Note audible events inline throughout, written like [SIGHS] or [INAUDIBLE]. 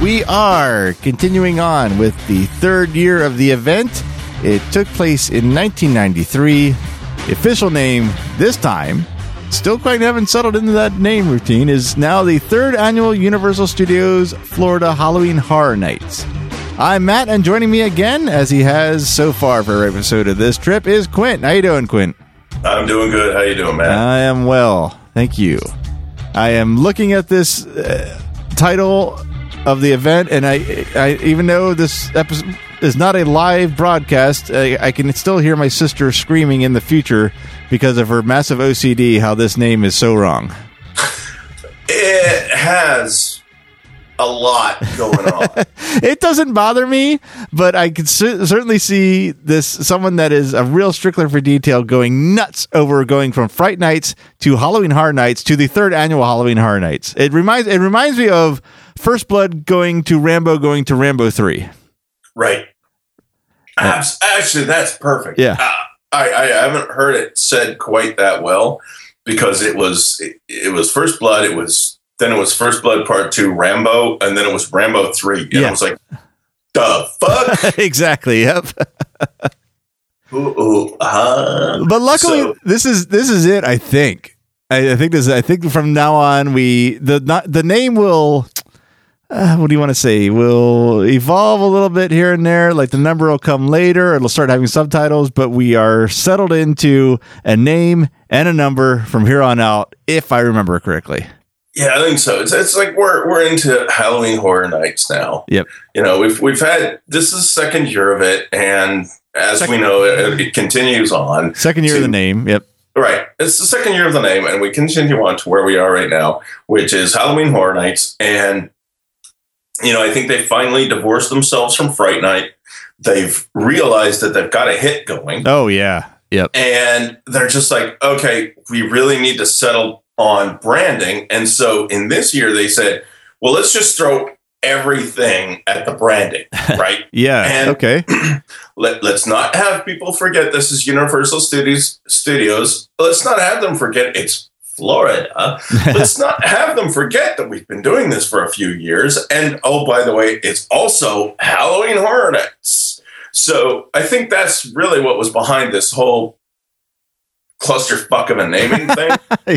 We are continuing on with the third year of the event. It took place in 1993. The official name this time, still quite haven't settled into that name routine, is now the third annual Universal Studios Florida Halloween Horror Nights. I'm Matt, and joining me again, as he has so far for every episode of this trip, is Quint. How you doing, Quint? I'm doing good. How you doing, man? I am well. Thank you. I am looking at this uh, title of the event, and I, I even though this episode is not a live broadcast, I, I can still hear my sister screaming in the future because of her massive OCD. How this name is so wrong. it has a lot going on. [LAUGHS] It doesn't bother me, but I can cer- certainly see this someone that is a real stickler for detail going nuts over going from Fright Nights to Halloween Horror Nights to the third annual Halloween Horror Nights. It reminds it reminds me of First Blood going to Rambo going to Rambo three. right. Abs- Actually, that's perfect. Yeah. Uh, I, I haven't heard it said quite that well because it was it, it was First Blood. It was then it was First Blood Part Two, Rambo, and then it was Rambo Three. And Yeah. I was like, the fuck. [LAUGHS] exactly. Yep. ooh, ooh, uh. But luckily, So- this is this is it. I think. I, I think this. I think from now on, we the not the name will. Uh, what do you want to say? We'll evolve a little bit here and there. Like the number will come later. It'll start having subtitles, but we are settled into a name and a number from here on out, if I remember correctly. Yeah, I think so. It's, it's like we're we're into Halloween Horror Nights now. Yep. You know, we've we've had this is the second year of it, and as we know, it, it continues on. Second year of the name. Yep. Right, it's the second year of the name, and we continue on to where we are right now, which is Halloween Horror Nights. And you know, I think they finally divorced themselves from Fright Night. They've realized that they've got a hit going, Oh yeah. Yep. and they're just like, okay, we really need to settle on branding. And so in this year, they said, well, let's just throw everything at the branding, [LAUGHS] right? Yeah. And- okay. [CLEARS THROAT] Let, let's not have people forget this is Universal Studios. Studios. Let's not have them forget it's Florida. [LAUGHS] let's not have them forget that we've been doing this for a few years. And oh, by the way, it's also Halloween Horror Nights. So I think that's really what was behind this whole clusterfuck of a naming [LAUGHS] thing.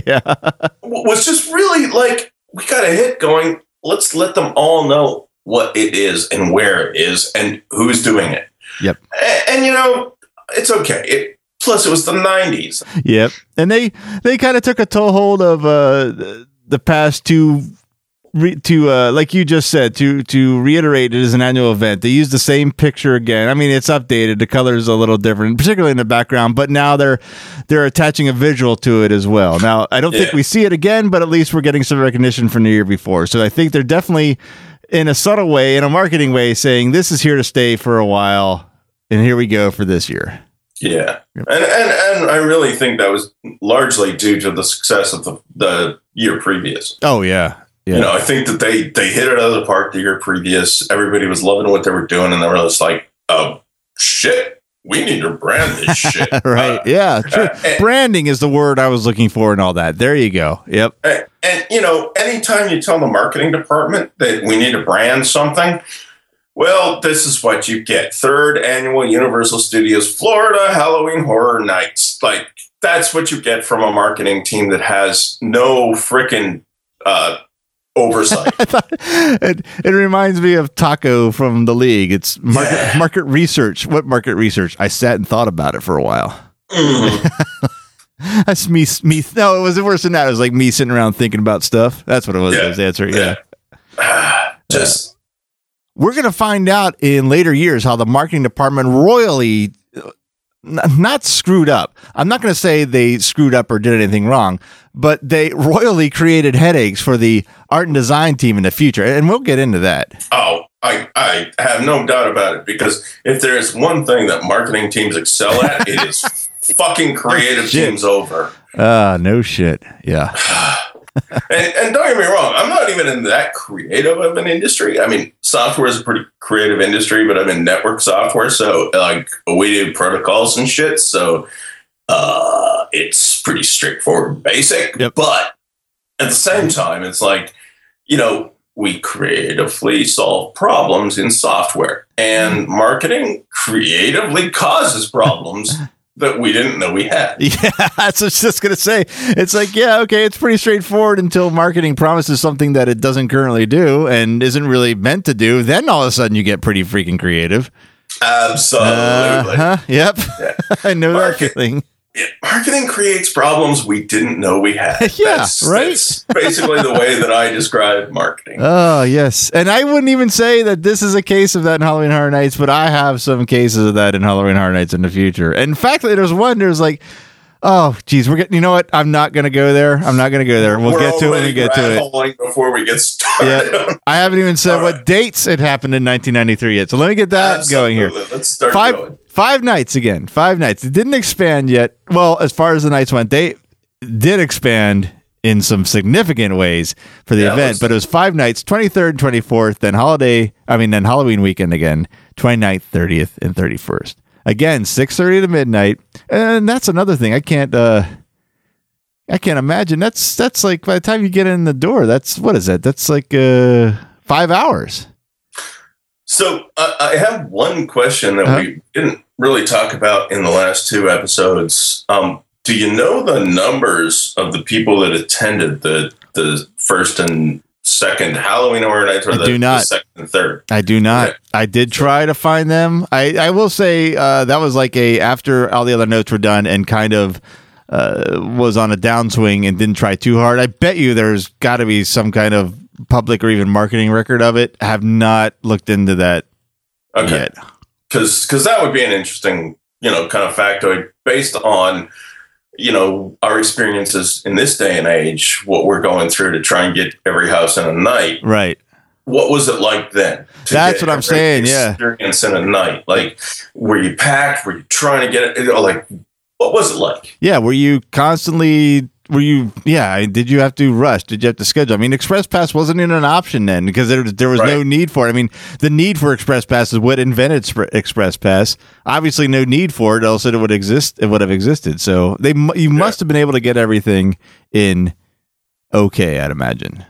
yeah. was just really like we got a hit going. Let's let them all know what it is and where it is and who's doing it. Yep. A- And, you know, it's okay. It, plus, it was the '90s. Yep. And they they kind of took a toehold of uh the past two re- to uh like you just said to to reiterate it as an annual event. They used the same picture again. I mean, it's updated. The color's a little different, particularly in the background, but now they're they're attaching a visual to it as well. Now, I don't think we see it again, but at least we're getting some recognition from the year before. So I think they're definitely in a subtle way, in a marketing way saying this is here to stay for a while and here we go for this year. Yeah, and and and I really think that was largely due to the success of the the year previous. Oh yeah. Yeah. You know, I think that they they hit it out of the park the year previous. Everybody was loving what they were doing, and they were just like, "Oh shit, we need to brand this [LAUGHS] shit." right. Uh, yeah. True. uh, and- Branding is the word I was looking for and all that. There you go. Yep. And, and you know, anytime you tell the marketing department that we need to brand something, well, this is what you get. Third annual Universal Studios Florida Halloween Horror Nights. Like that's what you get from a marketing team that has no freaking uh, oversight. [LAUGHS] It, it reminds me of Taco from the league. It's market, Yeah. market research. What market research? I sat and thought about it for a while. Mhm. [LAUGHS] That's me. Me. No, it was worse than that. It was like me sitting around thinking about stuff. That's what it was. Yeah. That was the answer. Yeah. [SIGHS] Just We're gonna find out in later years how the marketing department royally. uh, Not screwed up. I'm not going to say they screwed up or did anything wrong, but they [LAUGHS] royally created headaches for the art and design team in the future, and we'll get into that. oh, I I have no doubt about it because if there is one thing that marketing teams excel at, it is [LAUGHS] fucking creative Shit. teams over. Ah, no shit. Yeah. [SIGHS] And, and don't get me wrong, I'm not even in that creative of an industry. I mean, software is a pretty creative industry, but I'm in network software, so like we do protocols and shit. So uh, it's pretty straightforward, and basic. Yep. But at the same time, it's like you know we creatively solve problems in software, and marketing creatively causes problems [LAUGHS] that we didn't know we had. [LAUGHS] Yeah, that's what I was just gonna say. It's like, yeah, okay, it's pretty straightforward until marketing promises something that it doesn't currently do and isn't really meant to do. Then all of a sudden you get pretty freaking creative. Absolutely. Uh-huh, Yep, [LAUGHS] I know that Market- feeling. Yeah, marketing creates problems we didn't know we had. [LAUGHS] Yeah, that's, right? That's basically the way that I describe marketing. Oh yes, and I wouldn't even say that this is a case of that in Halloween Horror Nights, but I have some cases of that in Halloween Horror Nights in the future. In fact, there's one. There's like, oh, geez, we're getting. You know what? I'm not gonna go there. I'm not gonna go there. We'll We're get to it when we get to it. Before we get started. Yeah, I haven't even said All what right. dates it happened in 1993 yet. So let me get that going here. Let's start Five going. five nights again. Five nights. It didn't expand yet. Well, as far as the nights went, they did expand in some significant ways for the Yeah, event. let's- But it was five nights: 23rd, 24th, then holiday. I mean, then Halloween weekend again, 29th, 30th, and 31st. Again, 6:30 to midnight. And that's another thing. I can't. uh I can't imagine. That's that's like by the time you get in the door, that's what is that? That's like uh five hours. So uh, I have one question that Uh-huh. we didn't really talk about in the last two episodes. Um, do you know the numbers of the people that attended the the first and second Halloween Horror Nights, or I the, do not. the second and third? I do not. Okay. I did try to find them. I, I will say uh, that was like a after all the other notes were done and kind of uh, was on a downswing and didn't try too hard. I bet you there's got to be some kind of public or even marketing record of it. I have not looked into that Okay. yet. because because that would be an interesting you know kind of factoid based on you know our experiences in this day and age what we're going through to try and get every house in a night Right. what was it like then That's what I'm saying, yeah. experience in a night like were you packed were you trying to get it you know, like what was it like Yeah. Were you constantly? Were you? Yeah. Did you have to rush? Did you have to schedule? I mean, Express Pass wasn't even an option then because there there was no need for it. I mean, the need for Express Pass is what invented Spr- Express Pass. Obviously, no need for it, else it would exist. It would have existed. So they you must have been able to get everything in okay. I'd imagine.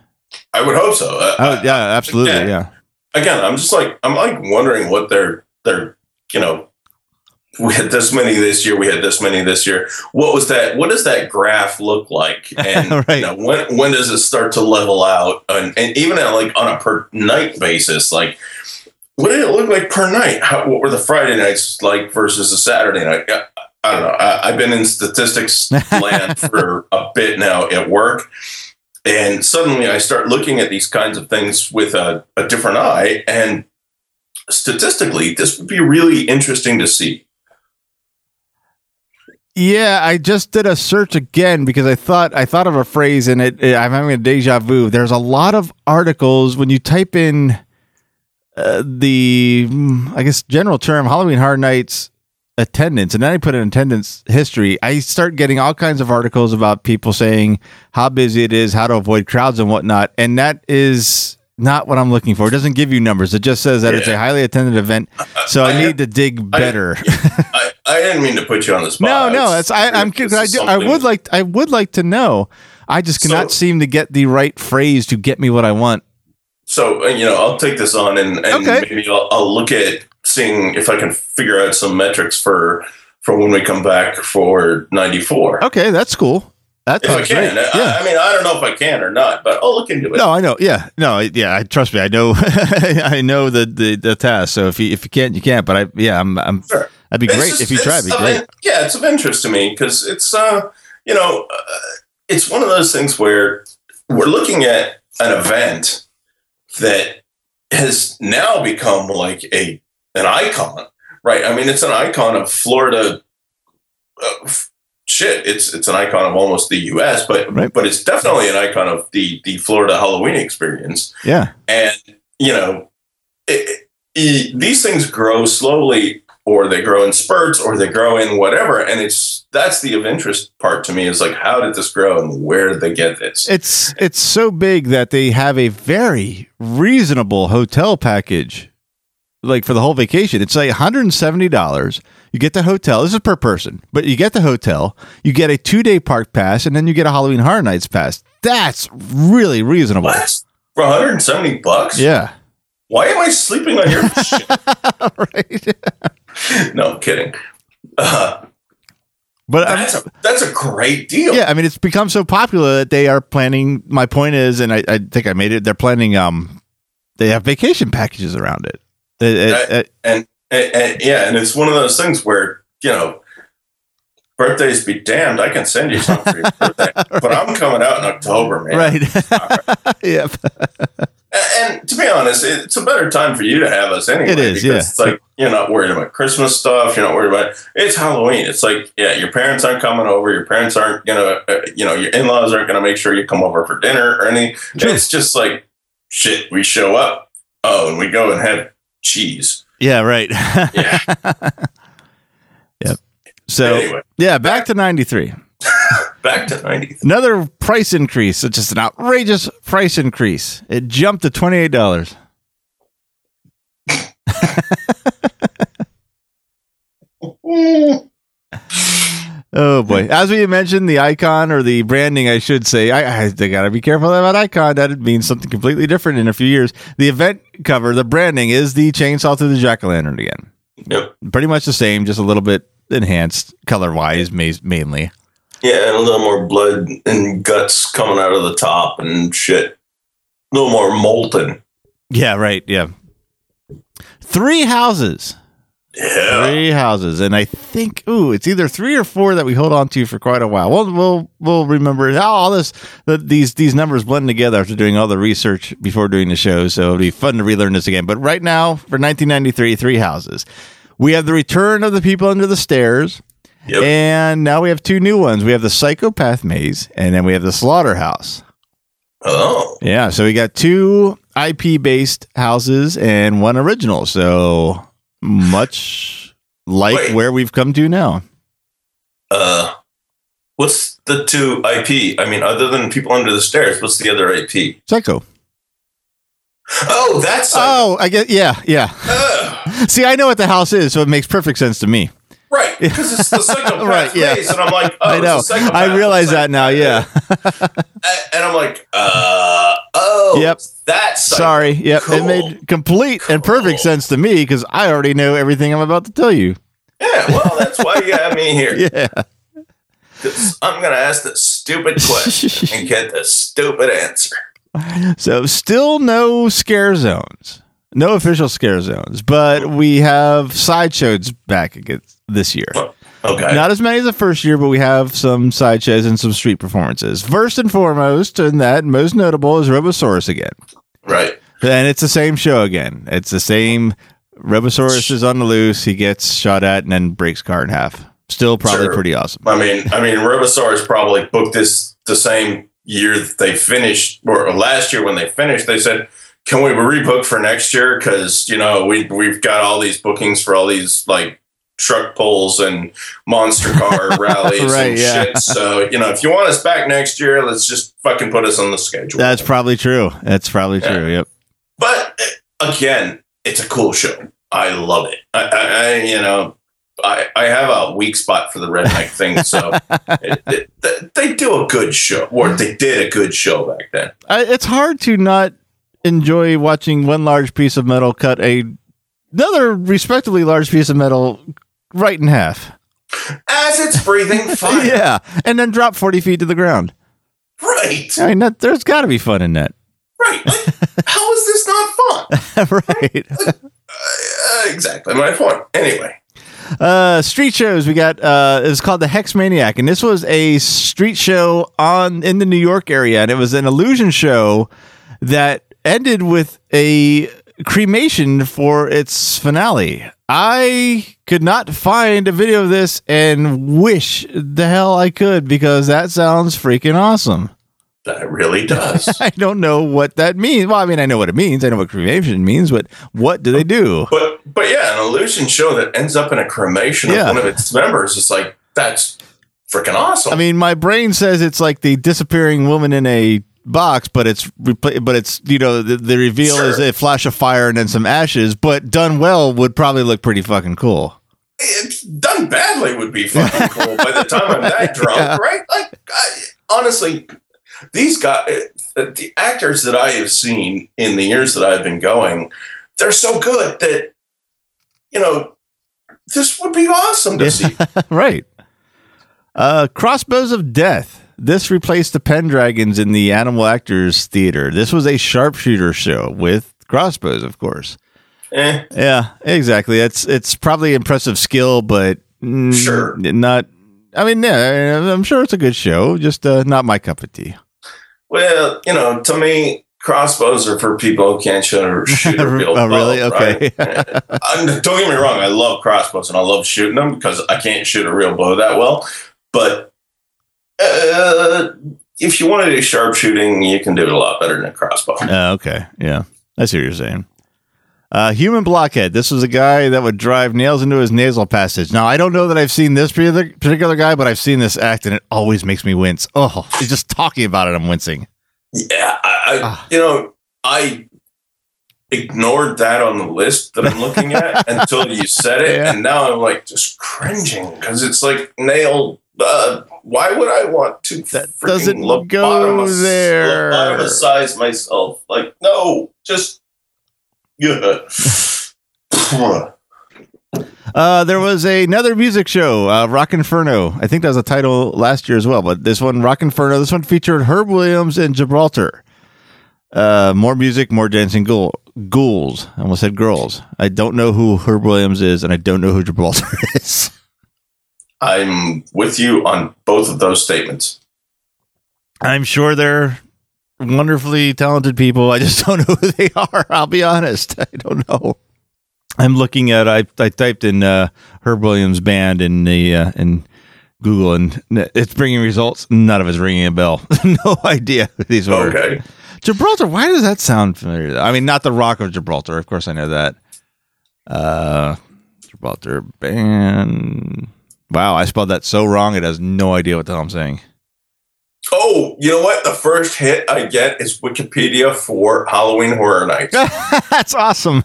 i would hope so Uh, Oh yeah, absolutely. again, Yeah. again i'm just like i'm like wondering what their their you know we had this many this year we had this many this year what was that what does that graph look like [LAUGHS] and Right. you know, when when does it start to level out and, and even at like on a per night basis like what did it look like per night How, what were the friday nights like versus the saturday night I, I don't know I, i've been in statistics land [LAUGHS] for a bit now at work and suddenly I start looking at these kinds of things with a, a different eye. And statistically, this would be really interesting to see. Yeah, I just did a search again because I thought I thought of a phrase and it, it- I'm having a deja vu. There's a lot of articles when you type in uh, the mm, I guess general term Halloween Horror Nights attendance and then I put in attendance history. I start getting all kinds of articles about people saying how busy it is, how to avoid crowds and whatnot, and that is not what I'm looking for. It doesn't give you numbers. It just says that it's a highly attended event. So I, I- need to dig better. [LAUGHS] I, I didn't mean to put you on the spot. No, no, that's I, I'm. this I, do, I would like. I would like to know. I just cannot So- seem to get the right phrase to get me what I want. So, uh, you know, I'll take this on and, and Okay. maybe I'll, I'll look at seeing if I can figure out some metrics for for when we come back for 94. Okay, that's cool. That If I can. great. I, Yeah. I mean, I don't know if I can or not, but I'll look into it. No, I know. Yeah, no, yeah. I trust me. I know. [LAUGHS] I know the, the the task. So if you if you can't, you can't. But I yeah, I'm. I'm Sure. that'd be It's great just- if you try. It'd be great. yeah, it's of interest to me because it's uh, you know, uh, it's one of those things where we're looking at an event that has now become like a an icon, right? I mean, it's an icon of Florida. Uh, shit, it's it's an icon of almost the U.S., but Right. but it's definitely an icon of the the Florida Halloween experience. Yeah. And you know, it, it, these things grow slowly, or they grow in spurts, or they grow in whatever. And it's that's the of interest part to me is like, how did this grow, and where did they get this? It's it's so big that they have a very reasonable hotel package, like for the whole vacation. It's like one hundred and seventy dollars. You get the hotel. This is per person, but you get the hotel. You get a two day park pass, and then you get a Halloween Horror Nights pass. That's really reasonable. What? For 170 bucks? Yeah. Why am I sleeping on your [LAUGHS] shit? right. [LAUGHS] No, I'm kidding. Uh, But um, that's a that's a great deal. yeah, I mean, it's become so popular that they are planning. My point is, and I, I think I made it. They're planning. Um, they have vacation packages around it. It- it- Right. it- and, and, and yeah, and it's one of those things where you know, birthdays be damned. I can send you something for your [LAUGHS] birthday, but I'm coming out in October, man. right. [LAUGHS] yep. And, and to be honest, it's a better time for you to have us anyway. It is, because yeah. It's like you're not worried about Christmas stuff. You're not worried about it's Halloween. It's like yeah, your parents aren't coming over. Your parents aren't gonna, uh, you know, your in laws aren't gonna make sure you come over for dinner or anything. True. It's just like shit. We show up. Oh, and we go and have cheese. Yeah. Right. Yeah. [LAUGHS] yep. So anyway, yeah, back to ninety three. [LAUGHS] back to ninety. Another price increase. It's just an outrageous price increase. It jumped to twenty eight dollars. [LAUGHS] Oh boy! As we mentioned, the icon or the branding, I should say, I, I they gotta be careful about icon. That means something completely different in a few years. The event cover, the branding is the chainsaw through the jack o' lantern again. Yep. Pretty much the same, just a little bit enhanced color wise, mainly. Yeah, and a little more blood and guts coming out of the top and shit. A little more molten. Yeah, right. Yeah, three houses. Yeah. Three houses, and I think ooh, it's either three or four that we hold on to for quite a while. We'll we'll we'll remember how all this the, these these numbers blend together after doing all the research before doing the show. So it'll be fun to relearn this again. But right now, for 1993, three houses. We have the return of the people under the stairs, Yep. and now we have two new ones. We have the psychopath maze, and then we have the slaughterhouse. oh. Yeah, so we got two IP based houses and one original. So much like Wait. where we've come to now. Uh, what's the two IP? I mean, other than people under the stairs, what's the other IP? Psycho. Oh, that's like, Oh, I get yeah, yeah. uh, See, I know what the house is, so it makes perfect sense to me. Right because it's the psychopath [LAUGHS] Right, yeah. face, and I'm like, oh, I know. I realize that now. Yeah. [LAUGHS] And I'm like, uh, oh, Yep. That's Sorry. Yep. Cool. It made complete and perfect sense to me because I already know everything I'm about to tell you. Yeah, well, that's why you have me here. [LAUGHS] Yeah. 'Cause I'm gonna ask the stupid question and get the stupid answer. So still no scare zones. No official scare zones, but we have sideshows back again this year. Okay. Not as many as the first year, but we have some sideshows and some street performances. First and foremost, and that most notable is Robosaurus again. right. And it's the same show again. It's the same. Robosaurus is on the loose. He gets shot at and then breaks car in half. Still probably Sure. pretty awesome. I mean, I mean, Robosaurus probably booked this the same year that they finished, or last year when they finished. They said, "Can we rebook for next year? Because you know we we've got all these bookings for all these like truck pulls and monster car [LAUGHS] rallies Right, and yeah. shit. So you know, if you want us back next year, let's just fucking put us on the schedule." That's probably true. That's probably Yeah. true. Yep. But uh, again, it's a cool show. I love it. I, I, I you know, I, I have a weak spot for the redneck thing, so [LAUGHS] it, it, they do a good show, or they did a good show back then. I, it's hard to not enjoy watching one large piece of metal cut a another respectively large piece of metal right in half. As it's breathing [LAUGHS] fire, Yeah, and then drop forty feet to the ground. right, I mean, that, there's got to be fun in that, right. Like, [LAUGHS] how is this not fun? [LAUGHS] right? Uh, exactly my point. Anyway, Uh, street shows. We got. Uh, it was called the Hex Maniac, and this was a street show on in the New York area, and it was an illusion show that ended with a cremation for its finale. I could not find a video of this, and wish the hell I could because that sounds freaking awesome. That really does. [LAUGHS] I don't know what that means. Well, I mean, I know what it means. I know what cremation means, but what do they do? but but yeah, an illusion show that ends up in a cremation Yeah. of one of its members is like that's freaking awesome. I mean, my brain says it's like the disappearing woman in a box, but it's but it's you know the, the reveal is a flash of fire and then some ashes. But done well would probably look pretty fucking cool. it's done badly would be fucking [LAUGHS] cool by the time I'm that drunk, Yeah. right? Like, I, honestly, these guys, the actors that I have seen in the years that I've been going, they're so good that, you know, this would be awesome to see. [LAUGHS] right. Uh, Crossbows of Death. This replaced the Pendragons in the Animal Actors Theater. This was a sharpshooter show with crossbows, of course. Eh, Yeah, exactly. It's it's probably impressive skill, but mm, Sure. not. I mean, yeah, I'm sure it's a good show, just uh, not my cup of tea. well, you know, to me, crossbows are for people who can't shoot or [LAUGHS] shoot a real Oh, really? bow, Okay. right? [LAUGHS] Don't get me wrong, I love crossbows and I love shooting them because I can't shoot a real bow that well. But uh, if you want to do sharpshooting, you can do it a lot better than a crossbow. Uh, [LAUGHS] okay, yeah, I see what you're saying. Uh, human blockhead. This was a guy that would drive nails into his nasal passage. Now, I don't know that I've seen this particular, guy, but I've seen this act, and it always makes me wince. Oh, he's just talking about it, I'm wincing. Yeah, I, I Ah. you know, I ignored that on the list that I'm looking at [LAUGHS] until you said it, Yeah. and now I'm like just cringing because it's like nail. Uh, why would I want to That doesn't lobotomize- go there. Lobotomize myself, like no, just yeah. [LAUGHS] Uh, there was another music show, uh, Rock Inferno. I think that was a title last year as well, but this one, Rock Inferno, this one featured Herb Williams and Gibraltar. Uh, more music, more dancing ghoul, ghouls. I almost said girls. I don't know who Herb Williams is, and I don't know who Gibraltar [LAUGHS] is. I'm with you on both of those statements. I'm sure they're wonderfully talented people. I just [LAUGHS] don't know who they are. I'll be honest. I don't know. I'm looking at I I typed in uh, Herb Williams band in the uh, in Google and it's bringing results. None of it's ringing a bell. [LAUGHS] no idea who these were. Okay. Gibraltar. Why does that sound familiar? I mean, not the Rock of Gibraltar. Of course, I know that. Uh, Gibraltar band. Wow, I spelled that so wrong. It has no idea what the hell I'm saying. Oh, you know what? The first hit I get is Wikipedia for Halloween Horror Nights. [LAUGHS] That's awesome.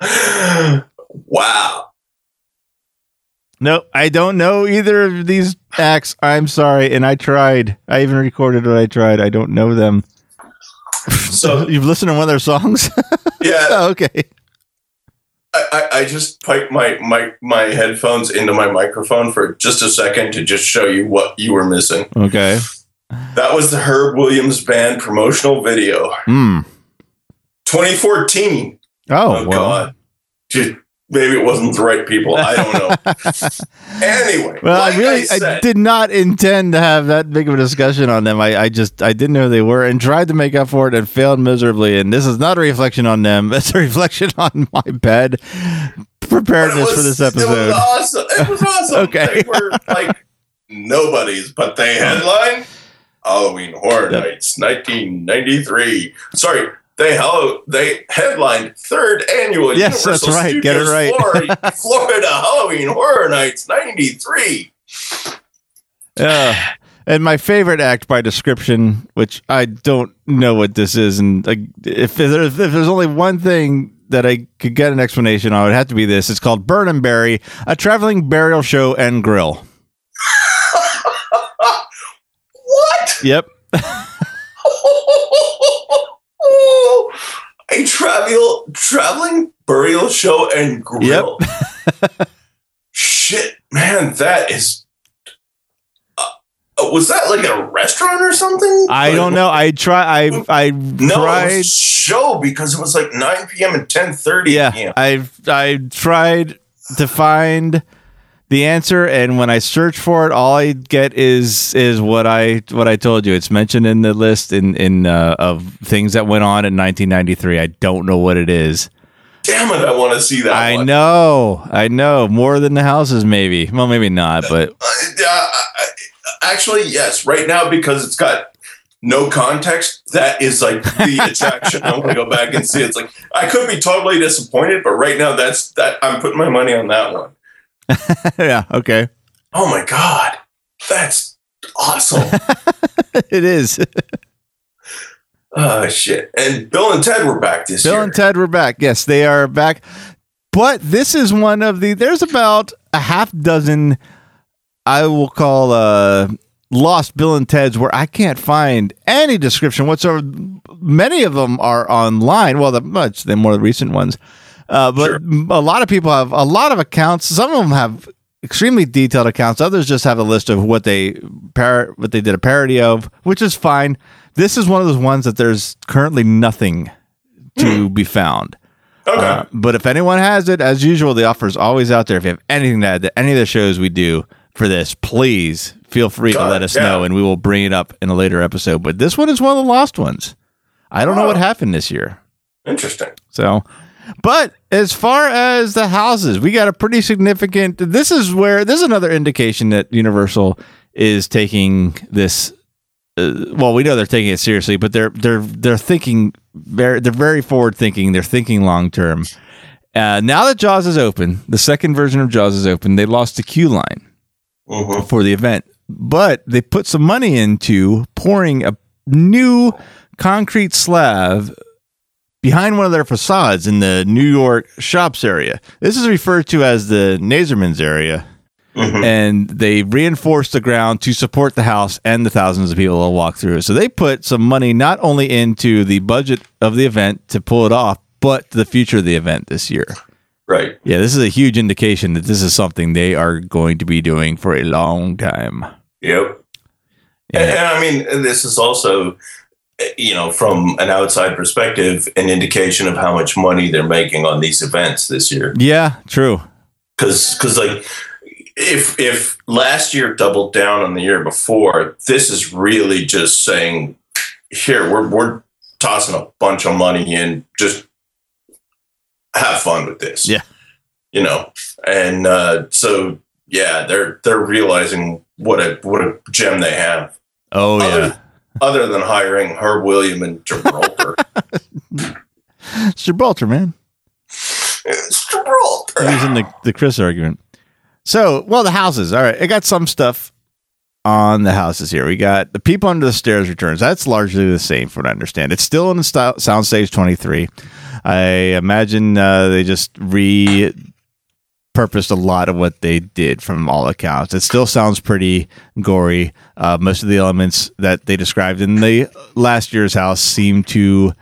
[LAUGHS] wow. No, I don't know either of these acts. I'm sorry, and I tried. I even recorded what I tried. I don't know them. [LAUGHS] So You've listened to one of their songs? [LAUGHS] yeah, oh, okay. I, I, I just piped my, my my headphones into my microphone for just a second to just show you what you were missing. Okay. That was the Herb Williams Band promotional video, Hmm. 2014. Oh, Oh, well. God, Just- maybe it wasn't the right people. I don't know. [LAUGHS] anyway, Well, like I really, I, said, did not intend to have that big of a discussion on them. I, I just, I didn't know who they were and tried to make up for it and failed miserably. And this is not a reflection on them. [LAUGHS] It's a reflection on my bad preparedness It for this episode. It was awesome. It was awesome. [LAUGHS] Okay. They were like nobody's, but they headline Halloween Horror Yep. Nights 1993. Sorry, they hello they headlined third annual Yes, that's Universal right. Get it Studios right. Florida, [LAUGHS] Florida Halloween Horror Nights 93. Yeah. And my favorite act by description, which I don't know what this is, and if there's if there's only one thing that I could get an explanation on, it would have to be this. It's called Burn and Bury, a traveling burial show and grill. [LAUGHS] What? Yep. [LAUGHS] A travel traveling burial show and grill. [LAUGHS] Shit, man, that is. Uh, uh, was that like a restaurant or something? I Like, don't know. I try. I I No, it tried. show because it was like 9 p.m. and 10:30 Yeah, I've I tried to find the answer, and when I search for it, all I get is is what I what I told you. It's mentioned in the list in in uh, of things that went on in 1993. I don't know what it is. Damn it! I want to see that. I one. know, I know more than the houses, maybe. Well, maybe not, but Uh, actually, yes. Right now, because it's got no context, that is like the [LAUGHS] attraction. I want to go back and see. It's like I could be totally disappointed, but right now, that's that. I'm putting my money on that one. [LAUGHS] yeah, okay, Oh my god, that's awesome! [LAUGHS] it is. [LAUGHS] oh shit! And Bill and Ted were back this Bill year. and Ted were back. Yes, they are back. But this is one of the. There's about a half dozen. I will call uh, lost Bill and Ted's where I can't find any description whatsoever. Many of them are online. Well, the much the more recent ones, uh, but Sure. a lot of people have a lot of accounts. Some of them have extremely detailed accounts. Others just have a list of what they par- what they did a parody of, which is fine. This is one of those ones that there's currently nothing to be found. okay, Uh, but if anyone has it, as usual, the offer is always out there. If you have anything to add to any of the shows we do for this, please feel free to let us yeah. know and we will bring it up in a later episode. But this one is one of the lost ones. I don't know Oh. what happened this year. interesting. So, but as far as the houses, we got a pretty significant. This is where this is another indication that Universal is taking this. Uh, well, we know they're taking it seriously, but they're they're they're thinking very they're very forward thinking. They're thinking long term. Uh, now that Jaws is open, the second version of Jaws is open. They lost the queue line Mhm. for the event, but they put some money into pouring a new concrete slab behind one of their facades in the New York shops area. This is referred to as the Nazerman's area. Mhm. And they reinforced the ground to support the house and the thousands of people that walk through. So they put some money not only into the budget of the event to pull it off, but the future of the event this year. Right. Yeah, this is a huge indication that this is something they are going to be doing for a long time. Yep. And, and I mean, this is also, you know, from an outside perspective, an indication of how much money they're making on these events this year. Yeah, true. Because, because like, if if last year doubled down on the year before, this is really just saying, here we're we're tossing a bunch of money in, just have fun with this. Yeah. you know, and uh, so yeah, they're they're realizing what a what a gem they have. Oh yeah, Other, than hiring Herb William and Gibraltar. [LAUGHS] it's Gibraltar, man. it's Gibraltar. Using the the Chris argument. So, well, the houses. All right, I got some stuff on the houses here. We got the people under the stairs returns. That's largely the same, from what I understand. It's still in the style, soundstage twenty three. I imagine uh, they just re purposed a lot of what they did from all accounts. It still sounds pretty gory. Uh, most of the elements that they described in the last year's house seem to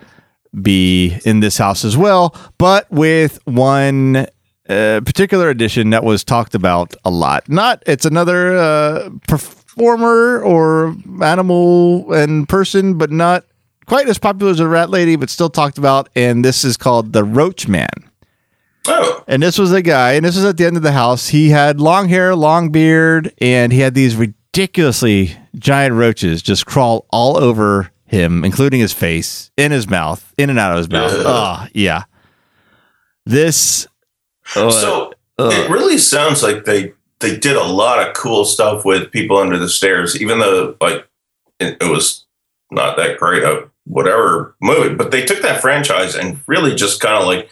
be in this house as well, but with one uh, particular addition that was talked about a lot. Not it's another uh, performer or animal and person, but not quite as popular as a rat lady, but still talked about. And this is called the Roach Man. Oh, And this was a guy, and this was at the end of the house. He had long hair, long beard, and he had these ridiculously giant roaches just crawl all over him, including his face, in his mouth, in and out of his mouth. Ugh. Oh, yeah. This. uh, so uh, it really sounds like they they did a lot of cool stuff with people under the stairs, even though like it, it was not that great of whatever movie. But they took that franchise and really just kind of like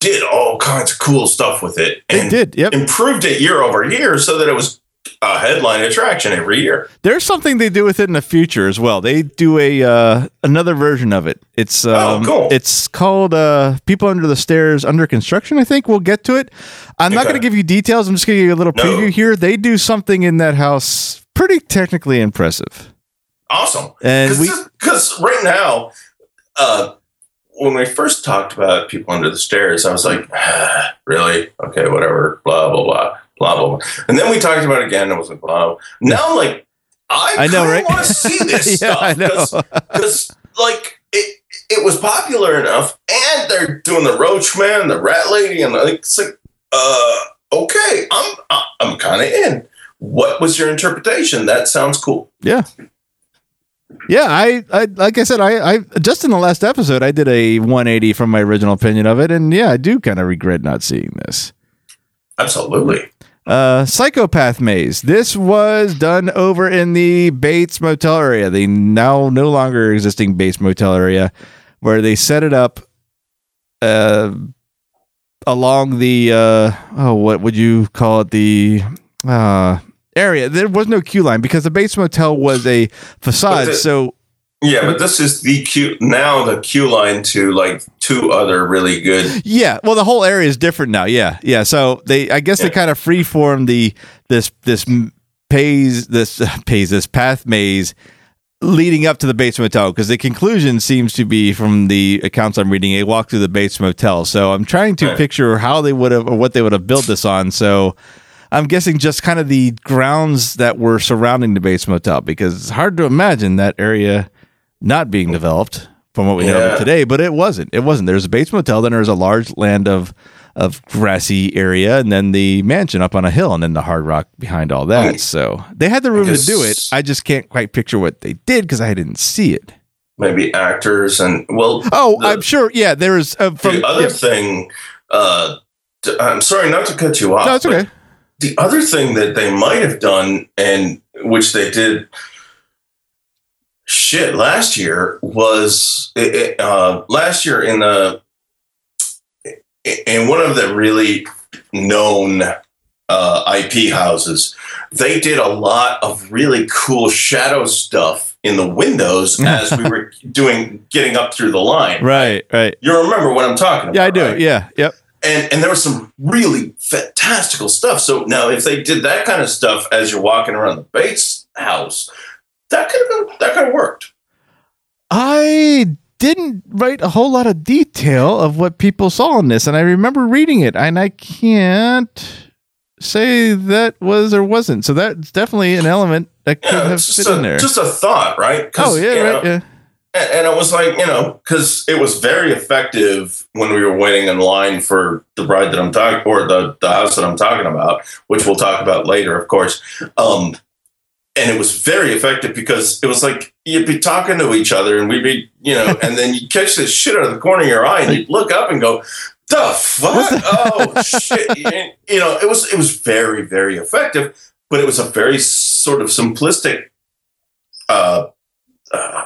did all kinds of cool stuff with it they and did. Yep. improved it year over year so that it was a headline attraction every year. There's something they do with it in the future as well. They do a uh, another version of it. It's um, Oh, cool. It's called uh, "People Under the Stairs" under construction. I think we'll get to it. I'm not going to give you details. I'm just going to give you a little No. preview here. They do something in that house pretty technically impressive. Awesome. And we because right now, uh, when we first talked about people under the stairs, I was like, ah, really? Okay, whatever. Blah blah blah blah blah. blah. And then we talked about it again. And I was like, wow. Now I'm like, I, I know, right? want to see [LAUGHS] this yeah, I stuff know. because like it it was popular enough, and they're doing the Roach Man, the Rat Lady, and like it's like uh okay, I'm I'm kind of in. What was your interpretation? That sounds cool. Yeah. Yeah, I, I like I said, I, I just in the last episode I did a 180 from my original opinion of it, and yeah, I do kind of regret not seeing this. Absolutely. Uh, Psychopath Maze. This was done over in the Bates Motel area, the now no longer existing Bates Motel area, where they set it up uh, along the uh, oh, what would you call it? The uh, area. There was no queue line because the Bates Motel was a facade. the- so Yeah, but this is the queue now the queue line to like two other really good. Yeah, well, the whole area is different now. Yeah, yeah. So they, I guess, they kind of freeform the this this pays this [LAUGHS] pays this path maze leading up to the Bates Motel because the conclusion seems to be from the accounts I'm reading a walk through the Bates Motel. So I'm trying to Right. picture how they would have or what they would have built this on. So I'm guessing just kind of the grounds that were surrounding the Bates Motel because it's hard to imagine that area not being developed from what we know of it today. But it wasn't. It wasn't. There's a Bates Motel, then there's a large land of of grassy area, and then the mansion up on a hill, and then the Hard Rock behind all that. Hmm. So they had the room to do it. I just can't quite picture what they did because I didn't see it. maybe actors and well Oh, the- I'm sure. Yeah, there is. Uh, from, the other yeah. thing uh i'm sorry not to cut you off No, it's okay. The other thing that they might have done and which they did shit last year was it, it, uh last year in the in one of the really known uh ip houses they did a lot of really cool shadow stuff in the windows [LAUGHS] as we were doing getting up through the line Right, right. you remember what I'm talking about? Yeah, I do. right? Yeah, yep. And and there was some really fantastical stuff. So now if they did that kind of stuff as you're walking around the Bates house, that could have been that could have worked. I didn't write a whole lot of detail of what people saw in this, and I remember reading it, and I can't say that was or wasn't. So that's definitely an element that could Yeah, have fit just in there. just a thought, right? oh yeah, right. know, Yeah. And, and it was like, you know, because it was very effective when we were waiting in line for the bride that I'm talking, or the, the house that I'm talking about, which we'll talk about later, of course. Um, and it was very effective because it was like you'd be talking to each other and we'd be, you know, and then you'd catch this shit out of the corner of your eye and you'd look up and go, the fuck? Oh shit. [LAUGHS] And, you know, it was it was very, very effective, but it was a very sort of simplistic uh uh,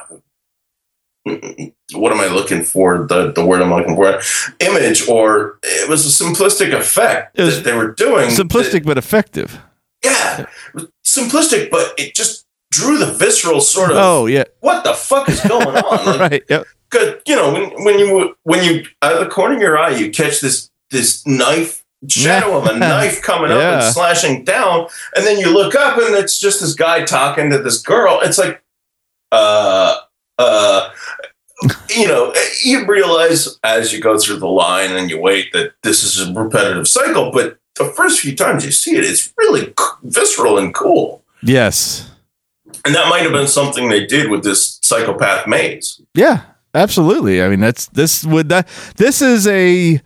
what am I looking for? The the word I'm looking for, image, or it was a simplistic effect that they were doing. Simplistic but effective. yeah, simplistic, but it just drew the visceral sort of. Oh yeah, What the fuck is going on? [LAUGHS] Like, right. Yep. 'cause, you know, when when you when you out of the corner of your eye, you catch this this knife shadow of a knife coming up and slashing down, and then you look up and it's just this guy talking to this girl. It's like, uh, uh. You know, you realize as you go through the line and you wait that this is a repetitive cycle, but the first few times you see it, it's really c- visceral and cool. Yes. And that might have been something they did with this psychopath maze. Yeah, absolutely. I mean, that's this would that this is a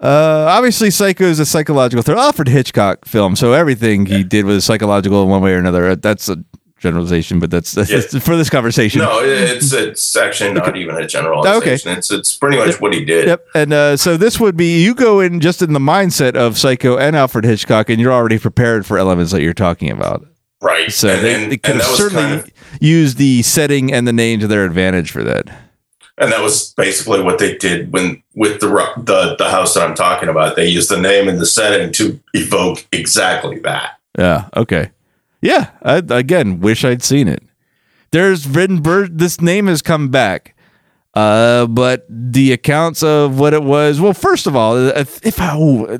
uh obviously Psycho is a psychological thriller. Alfred Hitchcock film, so everything he did was psychological in one way or another. That's a generalization, but that's, that's Yeah. for this conversation. No, it's it's actually not even a generalization. It's it's pretty much what he did. Yep. And uh, so this would be you go in just in the mindset of Psycho and Alfred Hitchcock, and you're already prepared for elements that you're talking about. Right. So and, they, they could have certainly kind of- used the setting and the name to their advantage for that. and that was basically what they did when with the the the house that I'm talking about. They used the name and the setting to evoke exactly that. Yeah. Okay. Yeah. I, again, wish I'd seen it. There's written bird. This name has come back, uh, but the accounts of what it was. Well, first of all, if, if oh,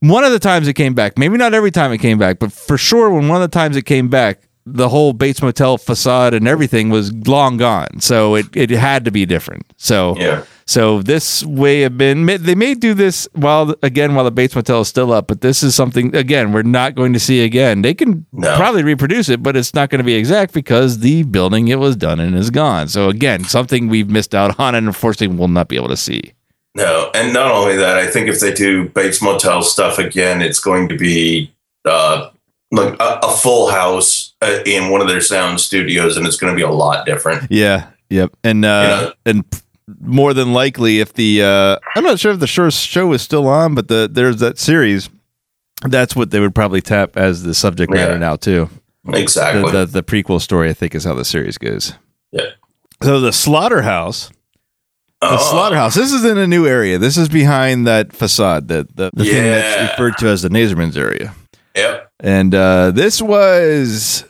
one of the times it came back, maybe not every time it came back, but for sure, when one of the times it came back, the whole Bates Motel facade and everything was long gone. So it, it had to be different. So Yeah. so this way have been they may do this while again while the Bates Motel is still up, but this is something again we're not going to see again. They can No. probably reproduce it, but it's not going to be exact because the building it was done in is gone. So again, something we've missed out on and unfortunately will not be able to see. No, and not only that, I think if they do Bates Motel stuff again, it's going to be uh, like a, a full house uh, in one of their sound studios, and it's going to be a lot different. Yeah. Yep. And uh, Yeah. and more than likely, if the uh, I'm not sure if the show show is still on, but the there's that series. That's what they would probably tap as the subject matter Yeah. now too. Exactly. The, the the prequel story, I think, is how the series goes. Yeah. So the slaughterhouse, the Oh, slaughterhouse. This is in a new area. This is behind that facade, the the, the thing that's referred to as the Nazerman's area. Yep. And uh, this was,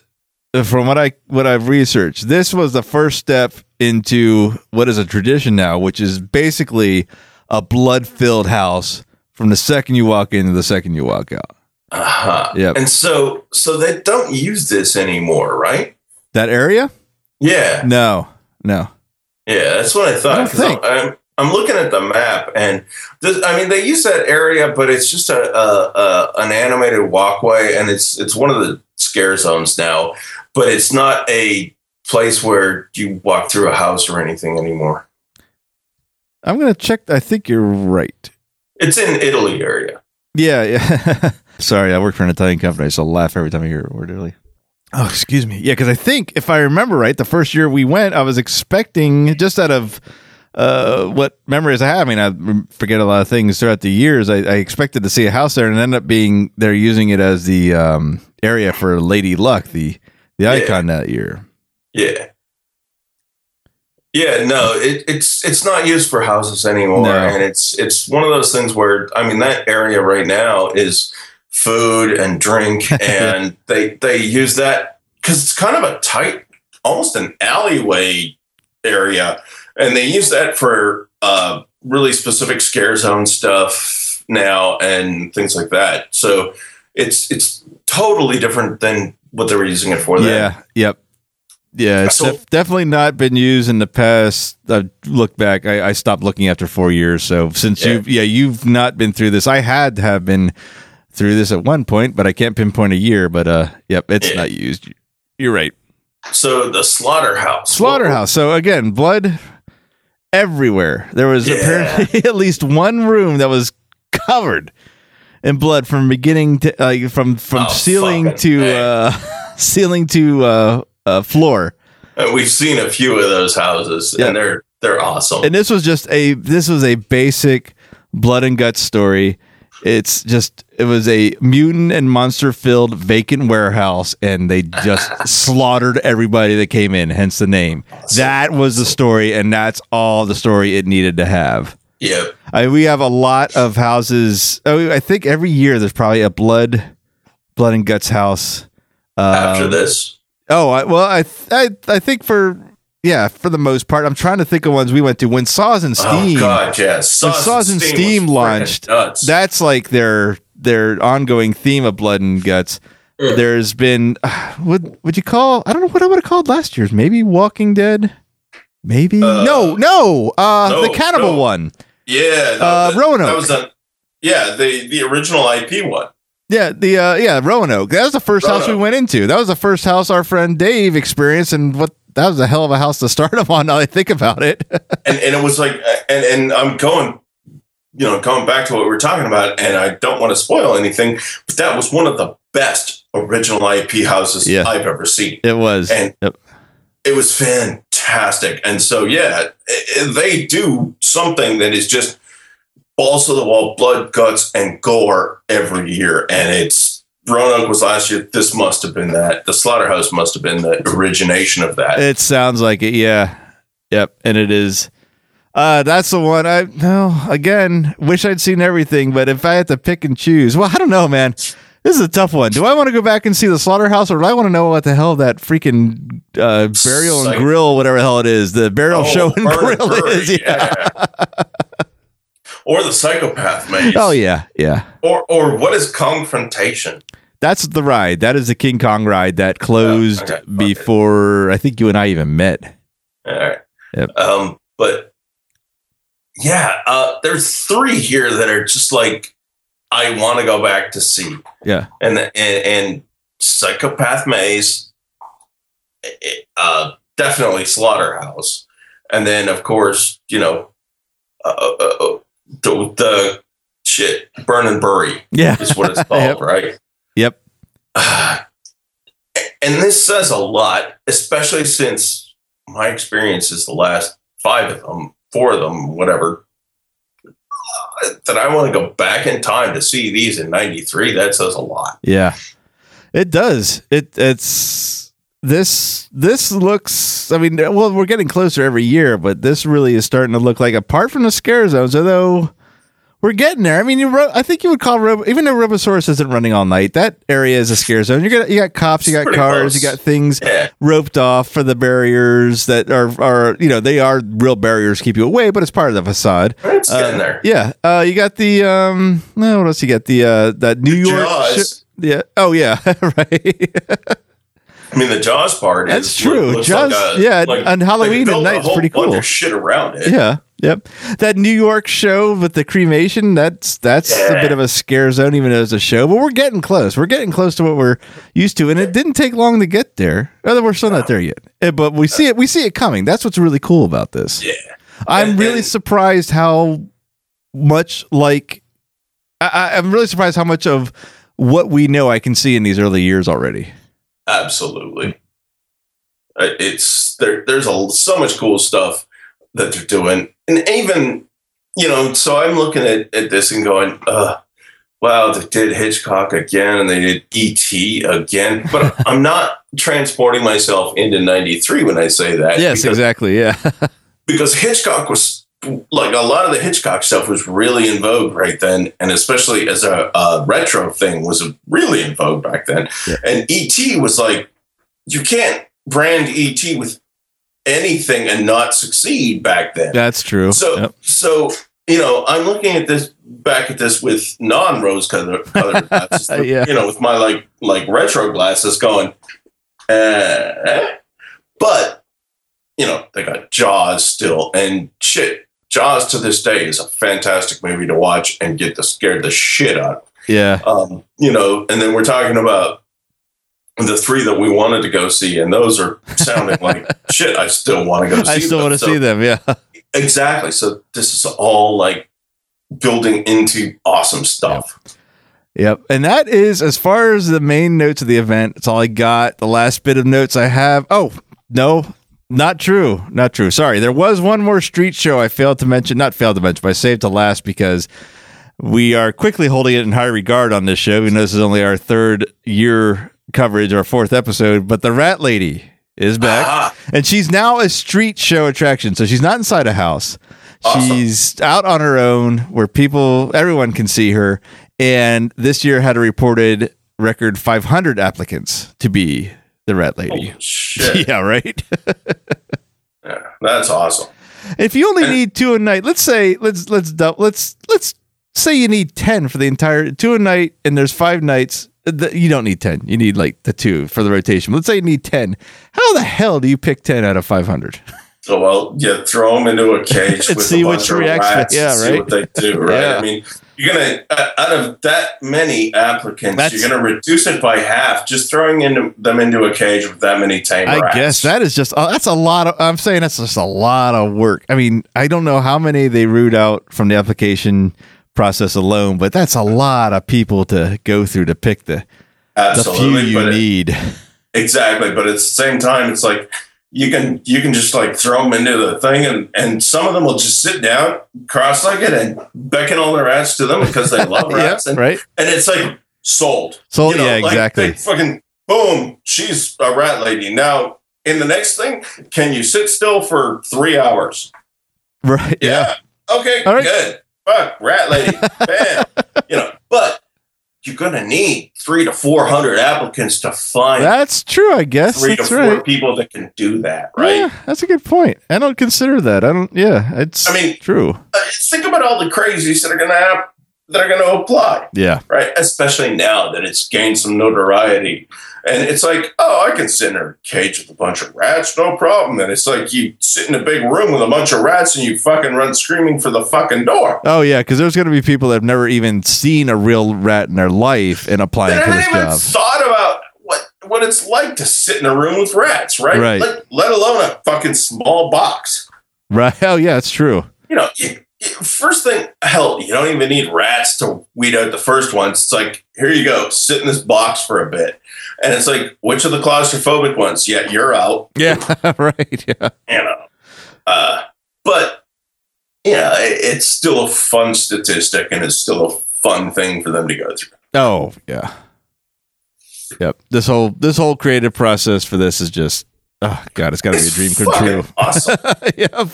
from what I what I've researched, this was the first step into what is a tradition now, which is basically a blood filled house from the second you walk in to the second you walk out. Uh-huh. Yep. And so, so they don't use this anymore, right? That area? Yeah. No, no. Yeah, that's what I I thought. don't 'cause I'm, think. I'm, I'm looking at the map, and this, I mean, they use that area, but it's just a, a, a an animated walkway, and it's it's one of the scare zones now. But it's not a place where you walk through a house or anything anymore. I'm gonna check. I think you're right. It's in Italy area. Yeah, yeah. [LAUGHS] Sorry, I work for an Italian company, so I laugh every time I hear word Italy. Oh, excuse me. Yeah, because I think if I remember right, the first year we went, I was expecting just out of uh, what memories I have. I mean, I forget a lot of things throughout the years. I, I expected to see a house there, and ended up being they're using it as the um, area for Lady Luck, the the icon that year. Yeah. Yeah, no, it, it's it's not used for houses anymore, No. and it's it's one of those things where I mean that area right now is food and drink, [LAUGHS] and they they use that because it's kind of a tight, almost an alleyway area, and they use that for uh, really specific scare zone stuff now and things like that. So it's it's totally different than what they were using it for. Then. Yeah. Yep. Yeah, it's def- definitely not been used in the past. I look back. I, I stopped looking after four years. So since Yeah. you've yeah you've not been through this, I had to have been through this at one point, but I can't pinpoint a year. But uh, yep, it's Yeah. not used. You're right. So the slaughterhouse. Slaughterhouse. So again, blood everywhere. There was Yeah. apparently [LAUGHS] at least one room that was covered in blood from beginning to like from from Oh, ceiling to uh, [LAUGHS] ceiling to uh, uh, floor. And we've seen a few of those houses, Yeah. and they're they're awesome. and this was just a this was a basic blood and guts story it's just it was a mutant and monster filled vacant warehouse and they just [LAUGHS] slaughtered everybody that came in hence the name that was the story and that's all the story it needed to have yep. I, we have a lot of houses oh, i think every year there's probably a blood blood and guts house After Um, this, Oh, I, well, I, I I think for yeah, for the most part, I'm trying to think of ones we went to when Saws and Steam. oh god, yes. When Saws and Steam was launched. That's like their their ongoing theme of blood and guts. There's been would would you call I don't know what I would have called last year's maybe Walking Dead. Maybe Uh, no no uh no, the cannibal no. one yeah, no, uh, that, Roanoke. That was a yeah the the original IP one. yeah the uh yeah Roanoke that was the first house we went into that was the first house our friend Dave experienced and what that was a hell of a house to start him on now I think about it [LAUGHS] and and it was like and and I'm going you know going back to what we were talking about and I don't want to spoil anything but that was one of the best original IP houses Yeah. I've ever seen it was And- Yep. it was fantastic and so yeah they do something that is just balls to the wall blood guts and gore every year and it's Roanoke was last year this must have been that the slaughterhouse must have been the origination of that It sounds like it, yeah. Yep, and it is. Uh, that's the one. I no. Again, wish I'd seen everything, but if I had to pick and choose, well, I don't know, man. This is a tough one. Do I want to go back and see the slaughterhouse, or do I want to know what the hell that freaking uh, burial and Psych- grill, whatever the hell it is, the burial Oh, show and grill is? Yeah. or the psychopath maze Oh yeah, yeah. or or what is confrontation That's the ride. That is the King Kong ride that closed okay, okay. before I think you and I even met. All right. Yep. Um, but yeah, uh, there's three here that are just like I want to go back to see, Yeah. and and, and psychopath maze, eh, uh, definitely slaughterhouse, and then of course you know, uh, uh, uh, the, the shit burn and bury Yeah. is what it's [LAUGHS] called, Yep. right? Yep. [SIGHS] And this says a lot, especially since my experience is the last five of them, four of them, whatever. That I want to go back in time to see these in '93. That says a lot. Yeah. It does. It it's this this looks I mean well we're getting closer every year but this really is starting to look like apart from the scare zones although we're getting there. I mean you wrote, I think you would call Robo, even though Robosaurus isn't running all night that area is a scare zone. You got you got cops, you got cars, close. you got things Yeah, roped off for the barriers that are are you know they are real barriers keep you away but it's part of the facade. it's getting Uh, there. Yeah. Uh, you got the um. What else you got? The uh, that New The York. Sh- yeah. Oh yeah. [LAUGHS] right. [LAUGHS] I mean, the Jaws part That's is true. Jaws- like a- yeah, like- on Halloween like at night it's pretty cool. shit around it. yeah. Yep. That New York show with the cremation. That's that's a bit of a scare zone, even though it's a show. But we're getting close. We're getting close to what we're used to, and it didn't take long to get there. Although we're still not there yet. Eh, But we see it. We see it coming. That's what's really cool about this. Yeah. I'm And- really and- surprised how much like I- I'm really surprised how much of what we know I can see in these early years already. Absolutely. Uh, It's there. There's a, so much cool stuff that they're doing, and even you know. So I'm looking at, at this and going, uh, "Wow, they did Hitchcock again, and they did E.T. again." But [LAUGHS] I'm not transporting myself into '93 when I say that. Yes, because, exactly. Yeah. [LAUGHS] Because Hitchcock was like a lot of the Hitchcock stuff was really in vogue right then, and especially as a, a retro thing was really in vogue back then. Yeah. And ET was like, you can't brand ET with anything and not succeed back then. That's true. So, Yep. so you know, I'm looking at this back at this with non-rose colored colored glasses. [LAUGHS] Yeah. You know, with my like like retro glasses, going, uh, but you know, they got Jaws still, and shit, Jaws to this day is a fantastic movie to watch and get the scared the shit out. Yeah. Um, you know, and then we're talking about the three that we wanted to go see, and those are sounding like [LAUGHS] shit. I still want to go see. I still want to So- see them. Yeah. Exactly. So this is all like building into awesome stuff. Yep. And that is as far as the main notes of the event. It's all I got. The last bit of notes I have. Oh, no, not true. Not true. Sorry. There was one more street show I failed to mention. Not failed to mention, but I saved to last because we are quickly holding it in high regard on this show. We know this is only our third year coverage, our fourth episode. But the Rat Lady is back. Ah, And she's now a street show attraction. So she's not inside a house. Awesome. She's out on her own where people, everyone can see her. And this year had a reported record 500 applicants to be the Rat Lady. holy [LAUGHS] shit. Yeah, right. [LAUGHS] Yeah, that's awesome. if you only need two a night, let's say let's let's let's let's say you need 10 for the entire two a night and there's five nights. th- You don't need 10. You need like the two for the rotation. Let's say you need 10. How the hell do you pick 10 out of 500? So, well, you throw them into a cage [LAUGHS] with see a which bunch of rats yeah, and see right? what they do, right? Yeah. I mean, you're gonna uh, out of that many applicants, That's- you're gonna reduce it by half just throwing into, them into a cage with that many tame I rats. guess that is just uh, that's a lot of I'm saying that's just a lot of work. I mean, I don't know how many they root out from the application process alone, but that's a lot of people to go through to pick the the few you it- need. exactly, but at the same time, it's like you can you can just like throw them into the thing, and and some of them will just sit down cross-legged and beckon all the rats to them because they love [LAUGHS] yeah, rats, and, right? and it's like sold. sold You know, yeah, like, exactly. fucking boom, she's a rat lady. Now, in the next thing, can you sit still for three hours? right. Yeah. Okay, All right. good. Fuck, rat lady. [LAUGHS] Bam. you know, but you're gonna need three to four hundred applicants to find That's true, I guess. three to That's four right. people that can do that, right? Yeah, that's a good point. I don't consider that. I don't yeah, it's I mean- true. Uh, think about all the crazies that are gonna have, that are gonna apply. Yeah. right? Especially now that it's gained some notoriety. And it's like, oh, I can sit in a cage with a bunch of rats, no problem. And it's like you sit in a big room with a bunch of rats and you fucking run screaming for the fucking door. Oh yeah, because there's going to be people that have never even seen a real rat in their life and applying for this job. thought about what what it's like to sit in a room with rats, right? Right. Like, let alone a fucking small box. Right? Hell [LAUGHS] oh, yeah, it's true. You know, you, first thing, hell, you don't even need rats to weed out the first ones. It's like, here you go, sit in this box for a bit. And it's like, which of the claustrophobic ones? Yeah, you're out. Yeah, [LAUGHS] right. Yeah. You know. Uh, but yeah, it, it's still a fun statistic and it's still a fun thing for them to go through. Oh, yeah. Yep. This whole this whole creative process for this is just oh god, it's got to be a dream come true. Awesome. [LAUGHS] yep.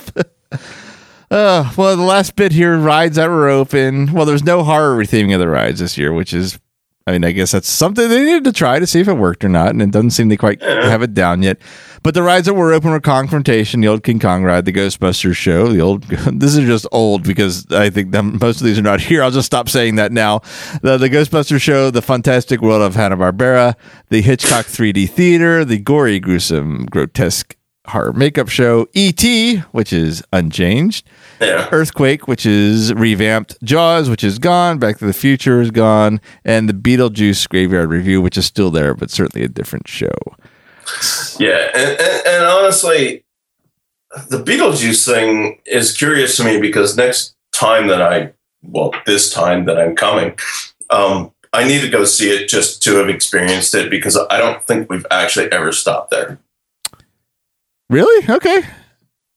Uh, well, the last bit here, rides that were open. Well, there's no horror retheming of the rides this year, which is, I mean, I guess that's something they needed to try to see if it worked or not, and it doesn't seem they quite have it down yet. But the rides that were open were Confrontation, the old King Kong ride, the Ghostbusters show, the old. [LAUGHS] This is just old because I think them, most of these are not here. I'll just stop saying that now. The, the Ghostbusters show, the Fantastic World of Hanna Barbera, the Hitchcock 3D Theater, the gory, gruesome, grotesque horror makeup show, E.T., which is unchanged. Yeah. Earthquake, which is revamped, Jaws, which is gone, Back to the Future is gone, and the Beetlejuice Graveyard Revue, which is still there, but certainly a different show. Yeah, and, and, and honestly, the Beetlejuice thing is curious to me because next time that I, well, this time that I'm coming, um, I need to go see it just to have experienced it because I don't think we've actually ever stopped there. Really? Okay.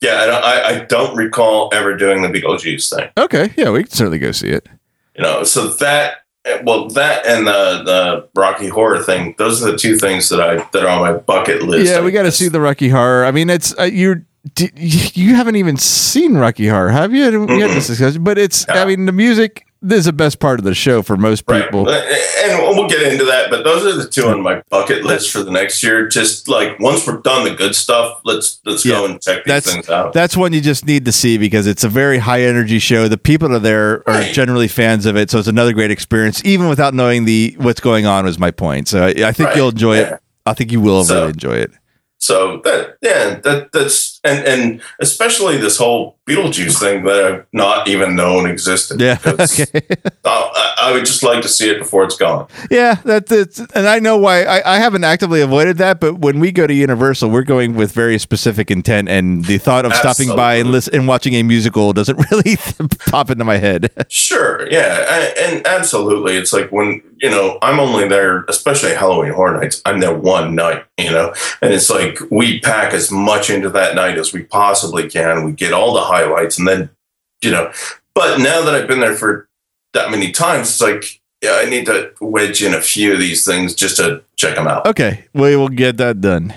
Yeah, I don't, I, I don't recall ever doing the Beetlejuice thing. Okay. Yeah, we can certainly go see it. You know, so that well, that and the the Rocky Horror thing, those are the two things that I that are on my bucket list. Yeah, we got to see the Rocky Horror. I mean, it's uh, you're. d- [LAUGHS] You haven't even seen Rocky Horror, have you? We had this discussion, but it's. I No. mean, the music this is the best part of the show for most Right. people. And we'll get into that, but those are the two on my bucket list for the next year. Just like once we're done the good stuff, let's let's go and check these that's- things out. That's one you just need to see because it's a very high energy show. The people that are there are Right. generally fans of it, so it's another great experience, even without knowing the what's going on. Was my point. So I, I think Right, you'll enjoy yeah. it. I think you will So- really enjoy it. So that yeah, that that's and and especially this whole Beetlejuice thing that I've not even known existed. Yeah. [LAUGHS] Okay. [LAUGHS] I, I would just like to see it before it's gone. Yeah, that's it. And I know why I, I haven't actively avoided that, but when we go to Universal, we're going with very specific intent, and the thought of stopping by and listen and watching a musical doesn't [LAUGHS] really pop into my head. Sure, yeah, I- and absolutely. It's like when you know I'm only there, especially Halloween Horror Nights. I'm there one night, you know, and it's like we pack as much into that night as we possibly can. We get all the highlights, and then you know. But now that I've been there for that many times, it's like yeah, I need to wedge in a few of these things just to check them out. Okay, we will get that done.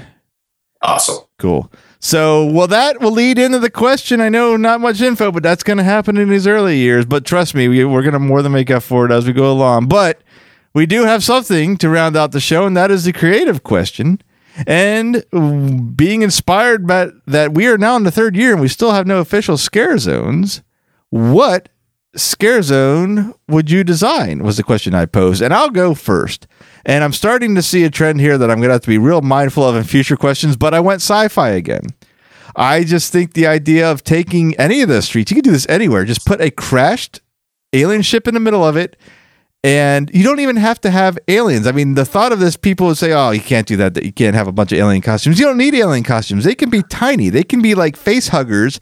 Awesome. Cool. So, well, that will lead into the question. I know not much info, but that's going to happen in these early years. But trust me, we, we're going to more than make up for it as we go along. But we do have something to round out the show, and that is the creative question. And being inspired by that, we are now in the third year and we still have no official scare zones. What scare zone would you design? Was the question I posed. And I'll go first. And I'm starting to see a trend here that I'm going to have to be real mindful of in future questions, but I went sci fi again. I just think the idea of taking any of the streets, you can do this anywhere, just put a crashed alien ship in the middle of it. And you don't even have to have aliens. I mean, the thought of this, people would say, oh, you can't do that, that you can't have a bunch of alien costumes. You don't need alien costumes. They can be tiny, they can be like face huggers.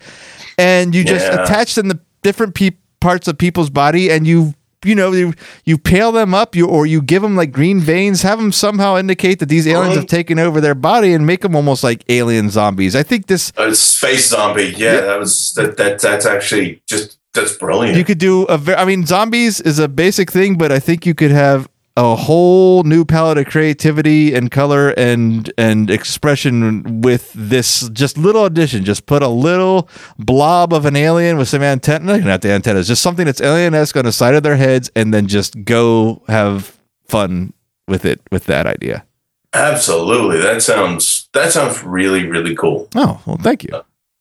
And you just Yeah. attach them to different pe- parts of people's body and you you know you, you pale them up you or you give them like green veins have them somehow indicate that these aliens Uh-huh. have taken over their body and make them almost like alien zombies i think this Uh, space zombie. Yeah, that was that, that. That's actually just that's brilliant. you could do a i mean zombies is a basic thing but i think you could have a whole new palette of creativity and color and and expression with this just little addition just put a little blob of an alien with some antenna not the antennas just something that's alien-esque on the side of their heads and then just go have fun with it with that idea Absolutely. That sounds that sounds really really cool. oh well thank you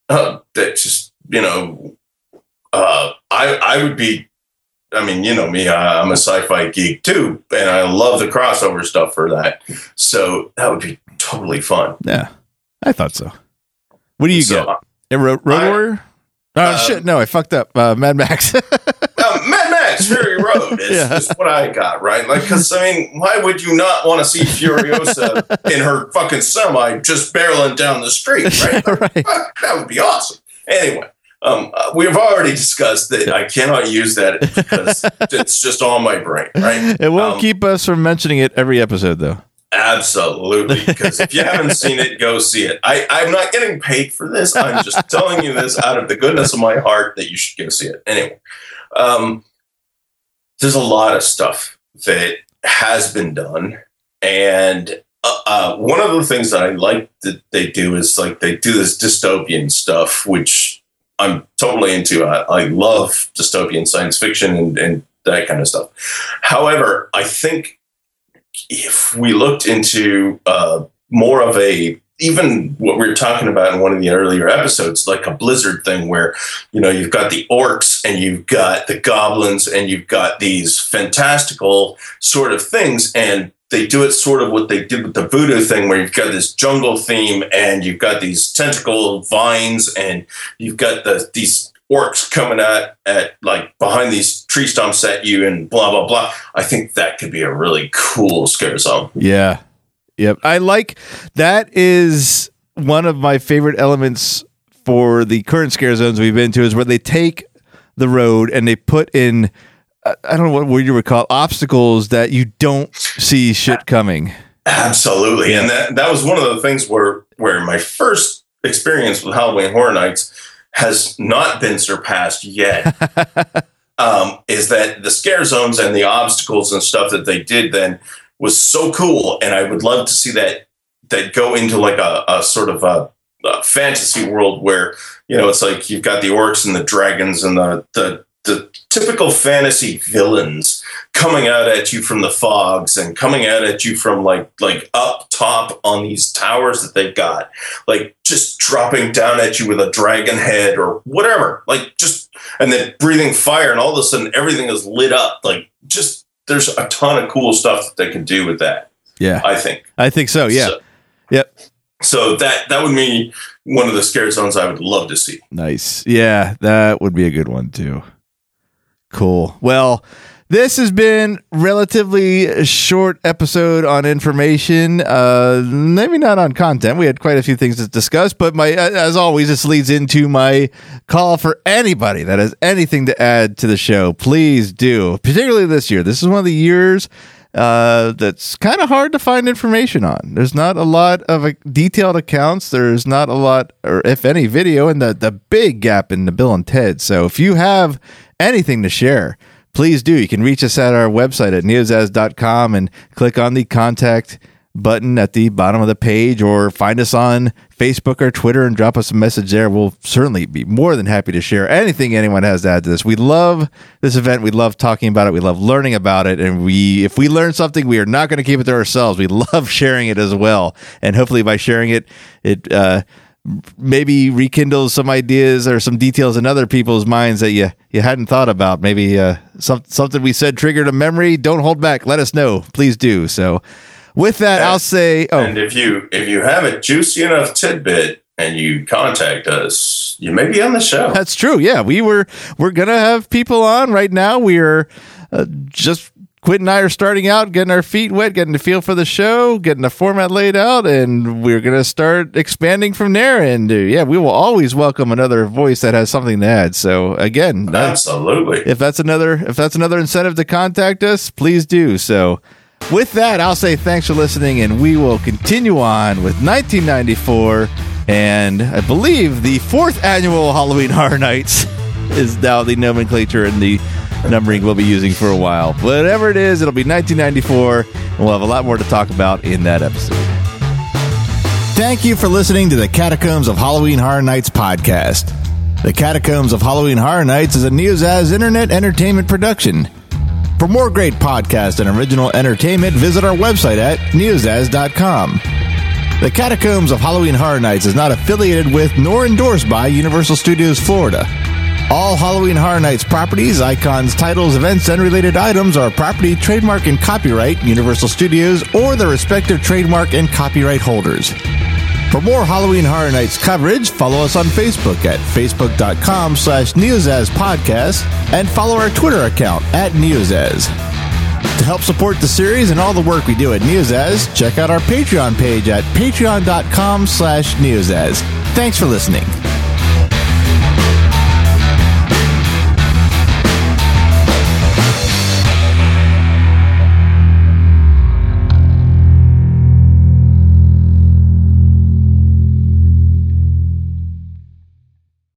Uh, that just you know, uh, I I would be. I mean, you know me. I, I'm a sci-fi geek too, and I love the crossover stuff for that. So that would be totally fun. yeah i thought so what do you so, get Ro- road I- warrior oh uh, shit no i fucked up uh, mad max [LAUGHS] uh, Mad Max Fury Road is, Yeah. is what I got right. Like, because I mean, why would you not want to see Furiosa [LAUGHS] in her fucking semi just barreling down the street, right? [LAUGHS] right Fuck, that would be awesome. Anyway, Um, uh, we've already discussed that I cannot use that because [LAUGHS] it's just on my brain, right? It won't Um, keep us from mentioning it every episode, though. Absolutely. Because if you haven't [LAUGHS] seen it, go see it. I, I'm not getting paid for this. I'm just telling you this out of the goodness of my heart that you should go see it. Anyway, um, there's a lot of stuff that has been done. And uh, uh, one of the things that I like that they do is like they do this dystopian stuff, which I'm totally into. I, I love dystopian science fiction and, and that kind of stuff. However, I think if we looked into uh, more of a even what we were talking about in one of the earlier episodes, like a blizzard thing where, you know, you've got the orcs and you've got the goblins and you've got these fantastical sort of things. And they do it sort of what they did with the voodoo thing, where you've got this jungle theme and you've got these tentacle vines and you've got the these orcs coming at at like behind these tree stumps at you and blah blah blah. I think that could be a really cool scare zone. Yeah. Yep. I like that is one of my favorite elements for the current scare zones we've been to is where they take the road and they put in I don't know what word you would call obstacles that you don't see shit coming. Absolutely, and that that was one of the things where where my first experience with Halloween Horror Nights has not been surpassed yet. [LAUGHS] um, is that the scare zones and the obstacles and stuff that they did then was so cool, and I would love to see that that go into like a, a sort of a, a fantasy world where you know it's like you've got the orcs and the dragons and the the the typical fantasy villains coming out at you from the fogs and coming out at you from like like up top on these towers that they've got like just dropping down at you with a dragon head or whatever like just and then breathing fire and all of a sudden everything is lit up like just there's a ton of cool stuff that they can do with that Yeah. i think I think so. Yeah. So- Yep. so that that would be one of the scare zones i would love to see Nice. Yeah, that would be a good one too. Cool. Well, this has been relatively short episode on information. Uh, maybe not on content. We had quite a few things to discuss, but my as always, this leads into my call for anybody that has anything to add to the show. Please do, particularly this year. This is one of the years uh, that's kind of hard to find information on. There's not a lot of uh, detailed accounts. There's not a lot, or if any, video, and the the big gap in the Bill and Ted. So if you have anything to share, please do. You can reach us at our website at neozaz.com and click on the contact button at the bottom of the page or find us on Facebook or Twitter and drop us a message there. We'll certainly be more than happy to share anything anyone has to add to this. We love this event. We love talking about it. We love learning about it. And we, if we learn something, we are not going to keep it to ourselves. We [LAUGHS] love sharing it as well. And hopefully by sharing it, it, uh, maybe rekindles some ideas or some details in other people's minds that you you hadn't thought about. Maybe uh, some, something we said triggered a memory. Don't hold back. Let us know. Please do. So, with that, I'll say, oh, And if you if you have a juicy enough tidbit and you contact us, you may be on the show. That's true. Yeah, we were we're gonna have people on right now. We are uh, just Quint and I are starting out, getting our feet wet, getting the feel for the show, getting the format laid out, and we're gonna start expanding from there. And uh, yeah, we will always welcome another voice that has something to add. So again, that's, Absolutely. if that's another if that's another incentive to contact us, please do. So with that, I'll say thanks for listening, and we will continue on with 1994, and I believe the fourth annual Halloween Horror Nights [LAUGHS] is now the nomenclature and the numbering we'll be using for a while. Whatever it is, it'll be 1994, and we'll have a lot more to talk about in that episode. Thank you for listening to the Catacombs of Halloween Horror Nights podcast. The Catacombs of Halloween Horror Nights is a Neozaz internet entertainment production. For more great podcasts and original entertainment, visit our website at neozaz.com. The Catacombs of Halloween Horror Nights is not affiliated with nor endorsed by Universal Studios Florida. All Halloween Horror Nights properties, icons, titles, events, and related items are property, trademark, and copyright Universal Studios or their respective trademark and copyright holders. For more Halloween Horror Nights coverage, follow us on Facebook at facebook.com slash Podcast and follow our Twitter account at Neozaz. To help support the series and all the work we do at Neozaz, check out our Patreon page at patreon.com slash Neozaz. Thanks for listening.